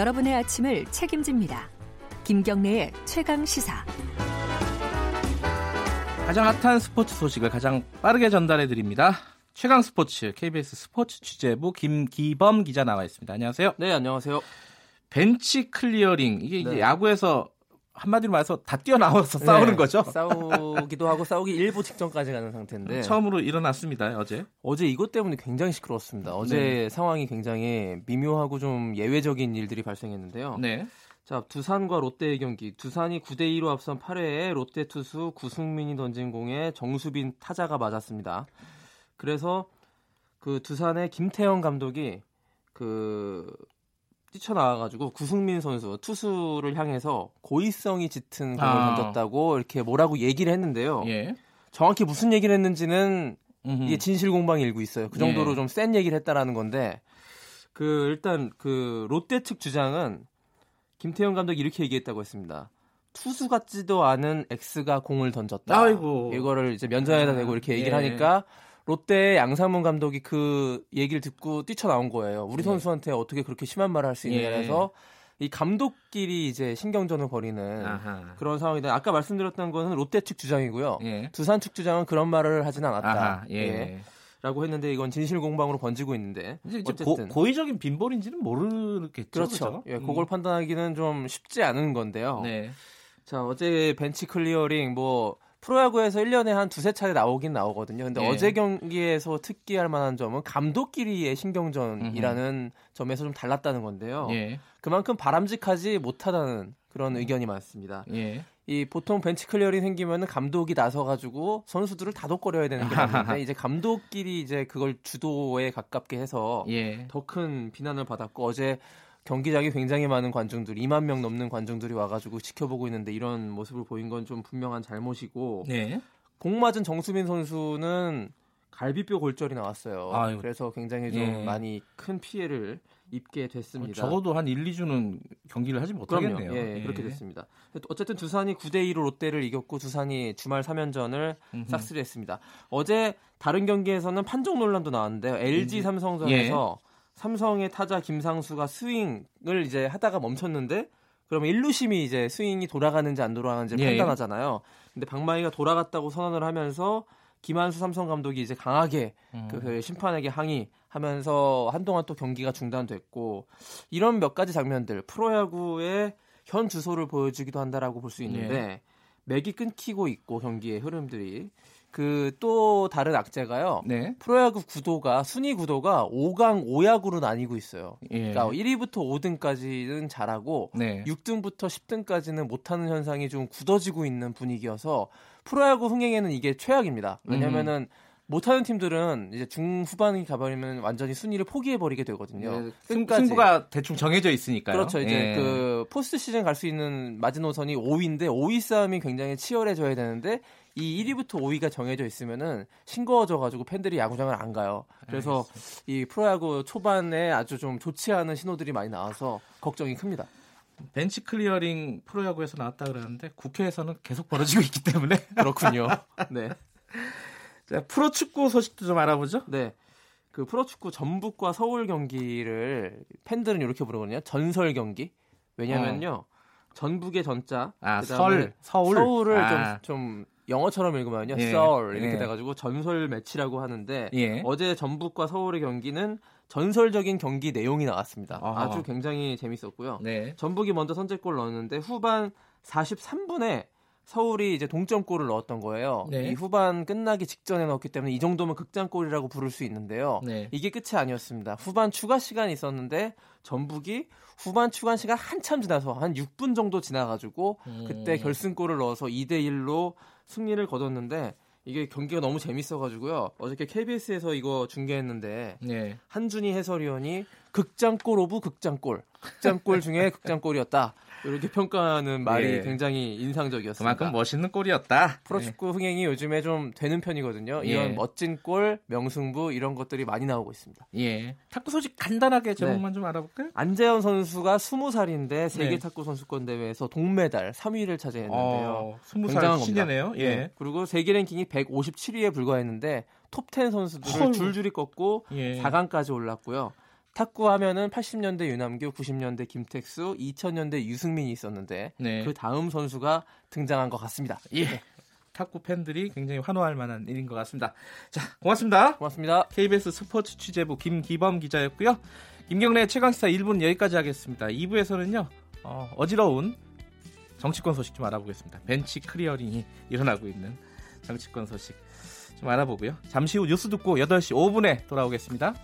여러분의 아침을 책임집니다. 김경래의 최강 시사. 가장 핫한 스포츠 소식을 가장 빠르게 전달해 드립니다. 최강 스포츠 KBS 스포츠 취재부 김기범 기자 나와 있습니다. 안녕하세요. 네, 안녕하세요. 벤치 클리어링 이게 이제 네. 야구에서 한마디로 말해서 다 뛰어나와서 싸우는 네, 거죠. 싸우기도 하고 싸우기 일보 직전까지 가는 상태인데 처음으로 일어났습니다 어제. 어제 이것 때문에 굉장히 시끄러웠습니다. 어제 네. 상황이 굉장히 미묘하고 좀 예외적인 일들이 발생했는데요. 네. 자, 두산과 롯데의 경기. 두산이 9대 2로 앞선 8회에 롯데 투수 구승민이 던진 공에 정수빈 타자가 맞았습니다. 그래서 그 두산의 김태형 감독이 그 뛰쳐나와가지고 구승민 선수 투수를 향해서 고의성이 짙은 공을 아. 던졌다고 이렇게 뭐라고 얘기를 했는데요. 예. 정확히 무슨 얘기를 했는지는 음흠. 이게 진실 공방이 일고 있어요. 그 정도로 예. 좀센 얘기를 했다라는 건데 그 일단 그 롯데 측 주장은 김태형 감독이 이렇게 얘기했다고 했습니다. 투수 같지도 않은 X가 공을 던졌다. 아이고. 이거를 이제 면전에다 대고 이렇게 얘기를 예. 하니까 롯데 양상문 감독이 그 얘기를 듣고 뛰쳐나온 거예요. 우리 예. 선수한테 어떻게 그렇게 심한 말을 할 수 있냐 예. 해서 이 감독끼리 이제 신경전을 벌이는 아하. 그런 상황인데 아까 말씀드렸던 거는 롯데 측 주장이고요. 예. 두산 측 주장은 그런 말을 하진 않았다. 예. 예. 라고 했는데 이건 진실 공방으로 번지고 있는데 어쨌든 고, 의적인 빈볼인지는 모르겠죠. 그렇죠. 그죠? 예, 음. 그걸 판단하기는 좀 쉽지 않은 건데요. 네. 자, 어제 벤치 클리어링 뭐 프로야구에서 1년에 한 두세 차례 나오긴 나오거든요. 근데 예. 어제 경기에서 특기할 만한 점은 감독끼리의 신경전이라는 점에서 좀 달랐다는 건데요. 예. 그만큼 바람직하지 못하다는 그런 의견이 많습니다. 예. 이 보통 벤치 클리어링 생기면은 감독이 나서 가지고 선수들을 다독거려야 되는 게 맞는데 이제 감독끼리 이제 그걸 주도에 가깝게 해서 예. 더큰 비난을 받았고 어제 경기장에 굉장히 많은 관중들 2만 명 넘는 관중들이 와가지고 지켜보고 있는데 이런 모습을 보인 건 좀 분명한 잘못이고 네. 공 맞은 정수빈 선수는 갈비뼈 골절이 나왔어요. 아유. 그래서 굉장히 좀 예. 많이 큰 피해를 입게 됐습니다. 적어도 한 1, 2주는 경기를 하지 못하겠네요. 그럼요. 예, 그렇게 됐습니다. 어쨌든 두산이 9대 2로 롯데를 이겼고 두산이 주말 3연전을 음흠. 싹쓸이 했습니다. 어제 다른 경기에서는 판정 논란도 나왔는데요. LG 삼성전에서 예. 삼성의 타자 김상수가 스윙을 이제 하다가 멈췄는데 그러면 1루심이 이제 스윙이 돌아가는지 안 돌아가는지 를 예. 판단하잖아요. 근데 방망이가 돌아갔다고 선언을 하면서 김한수 삼성 감독이 이제 강하게 음. 그 심판에게 항의하면서 한동안 또 경기가 중단됐고 이런 몇 가지 장면들 프로야구의 현 주소를 보여주기도 한다라고 볼 수 있는데 예. 맥이 끊기고 있고 경기의 흐름들이 그 또 다른 악재가요. 네. 프로야구 구도가 순위 구도가 5강 5약으로 나뉘고 있어요. 예. 그러니까 1위부터 5등까지는 잘하고 네. 6등부터 10등까지는 못하는 현상이 좀 굳어지고 있는 분위기여서 프로야구 흥행에는 이게 최악입니다. 왜냐면은 못하는 팀들은 이제 중후반이 가버리면 완전히 순위를 포기해 버리게 되거든요. 네, 승, 끝까지. 승부가 대충 정해져 있으니까요. 그렇죠. 이제 예. 그 포스트 시즌 갈 수 있는 마지노선이 5위인데 5위 싸움이 굉장히 치열해져야 되는데 이 1위부터 5위가 정해져 있으면은 싱거워져 가지고 팬들이 야구장을 안 가요. 그래서 이 프로야구 초반에 아주 좀 좋지 않은 신호들이 많이 나와서 걱정이 큽니다. 벤치 클리어링 프로야구에서 나왔다 그러는데 국회에서는 계속 벌어지고 있기 때문에 그렇군요. 네. 자, 프로축구 소식도 좀 알아보죠. 네. 그 프로축구 전북과 서울 경기를 팬들은 이렇게 부르거든요. 전설 경기. 왜냐면요. 전북의 전자. 아, 설, 서울. 서울을 아. 좀, 좀 영어처럼 읽으면요. 예. 썰 이렇게 예. 돼 가지고 전설 매치라고 하는데 예. 어제 전북과 서울의 경기는 전설적인 경기 내용이 나왔습니다. 아하. 아주 굉장히 재밌었고요. 네. 전북이 먼저 선제골 넣었는데 후반 43분에 서울이 이제 동점골을 넣었던 거예요. 네. 이 후반 끝나기 직전에 넣었기 때문에 이 정도면 극장골이라고 부를 수 있는데요. 네. 이게 끝이 아니었습니다. 후반 추가 시간이 있었는데 전북이 후반 추가 시간 한참 지나서 한 6분 정도 지나가지고 그때 음. 결승골을 넣어서 2대 1로 승리를 거뒀는데 이게 경기가 너무 재밌어가지고요. 어저께 KBS에서 이거 중계했는데 네. 한준희 해설위원이 극장골 of 극장골, 극장골 중에 극장골이었다. 이렇게 평가하는 말이 예. 굉장히 인상적이었습니다. 그만큼 멋있는 골이었다. 프로축구 흥행이 요즘에 좀 되는 편이거든요. 이런 예. 멋진 골, 명승부 이런 것들이 많이 나오고 있습니다. 예. 예. 탁구 소식 간단하게 제목만 좀 알아볼까요? 안재현 선수가 20살인데 세계 네. 탁구 선수권 대회에서 동메달 3위를 차지했는데요. 어, 20살 굉장한 겁니다. 시대네요. 예. 네. 그리고 세계 랭킹이 157위에 불과했는데 톱10 선수들을 헐. 줄줄이 꺾고 예. 4강까지 올랐고요. 탁구 하면은 80년대 유남규, 90년대 김택수, 2000년대 유승민이 있었는데 네. 그 다음 선수가 등장한 것 같습니다. 예. 탁구 팬들이 굉장히 환호할 만한 일인 것 같습니다. 자, 고맙습니다. 고맙습니다. KBS 스포츠 취재부 김기범 기자였고요. 김경래 최강시사 1부는 여기까지 하겠습니다. 2부에서는요. 어, 어지러운 정치권 소식 좀 알아보겠습니다. 벤치 클리어링이 일어나고 있는 정치권 소식 좀 알아보고요. 잠시 후 뉴스 듣고 8시 5분에 돌아오겠습니다.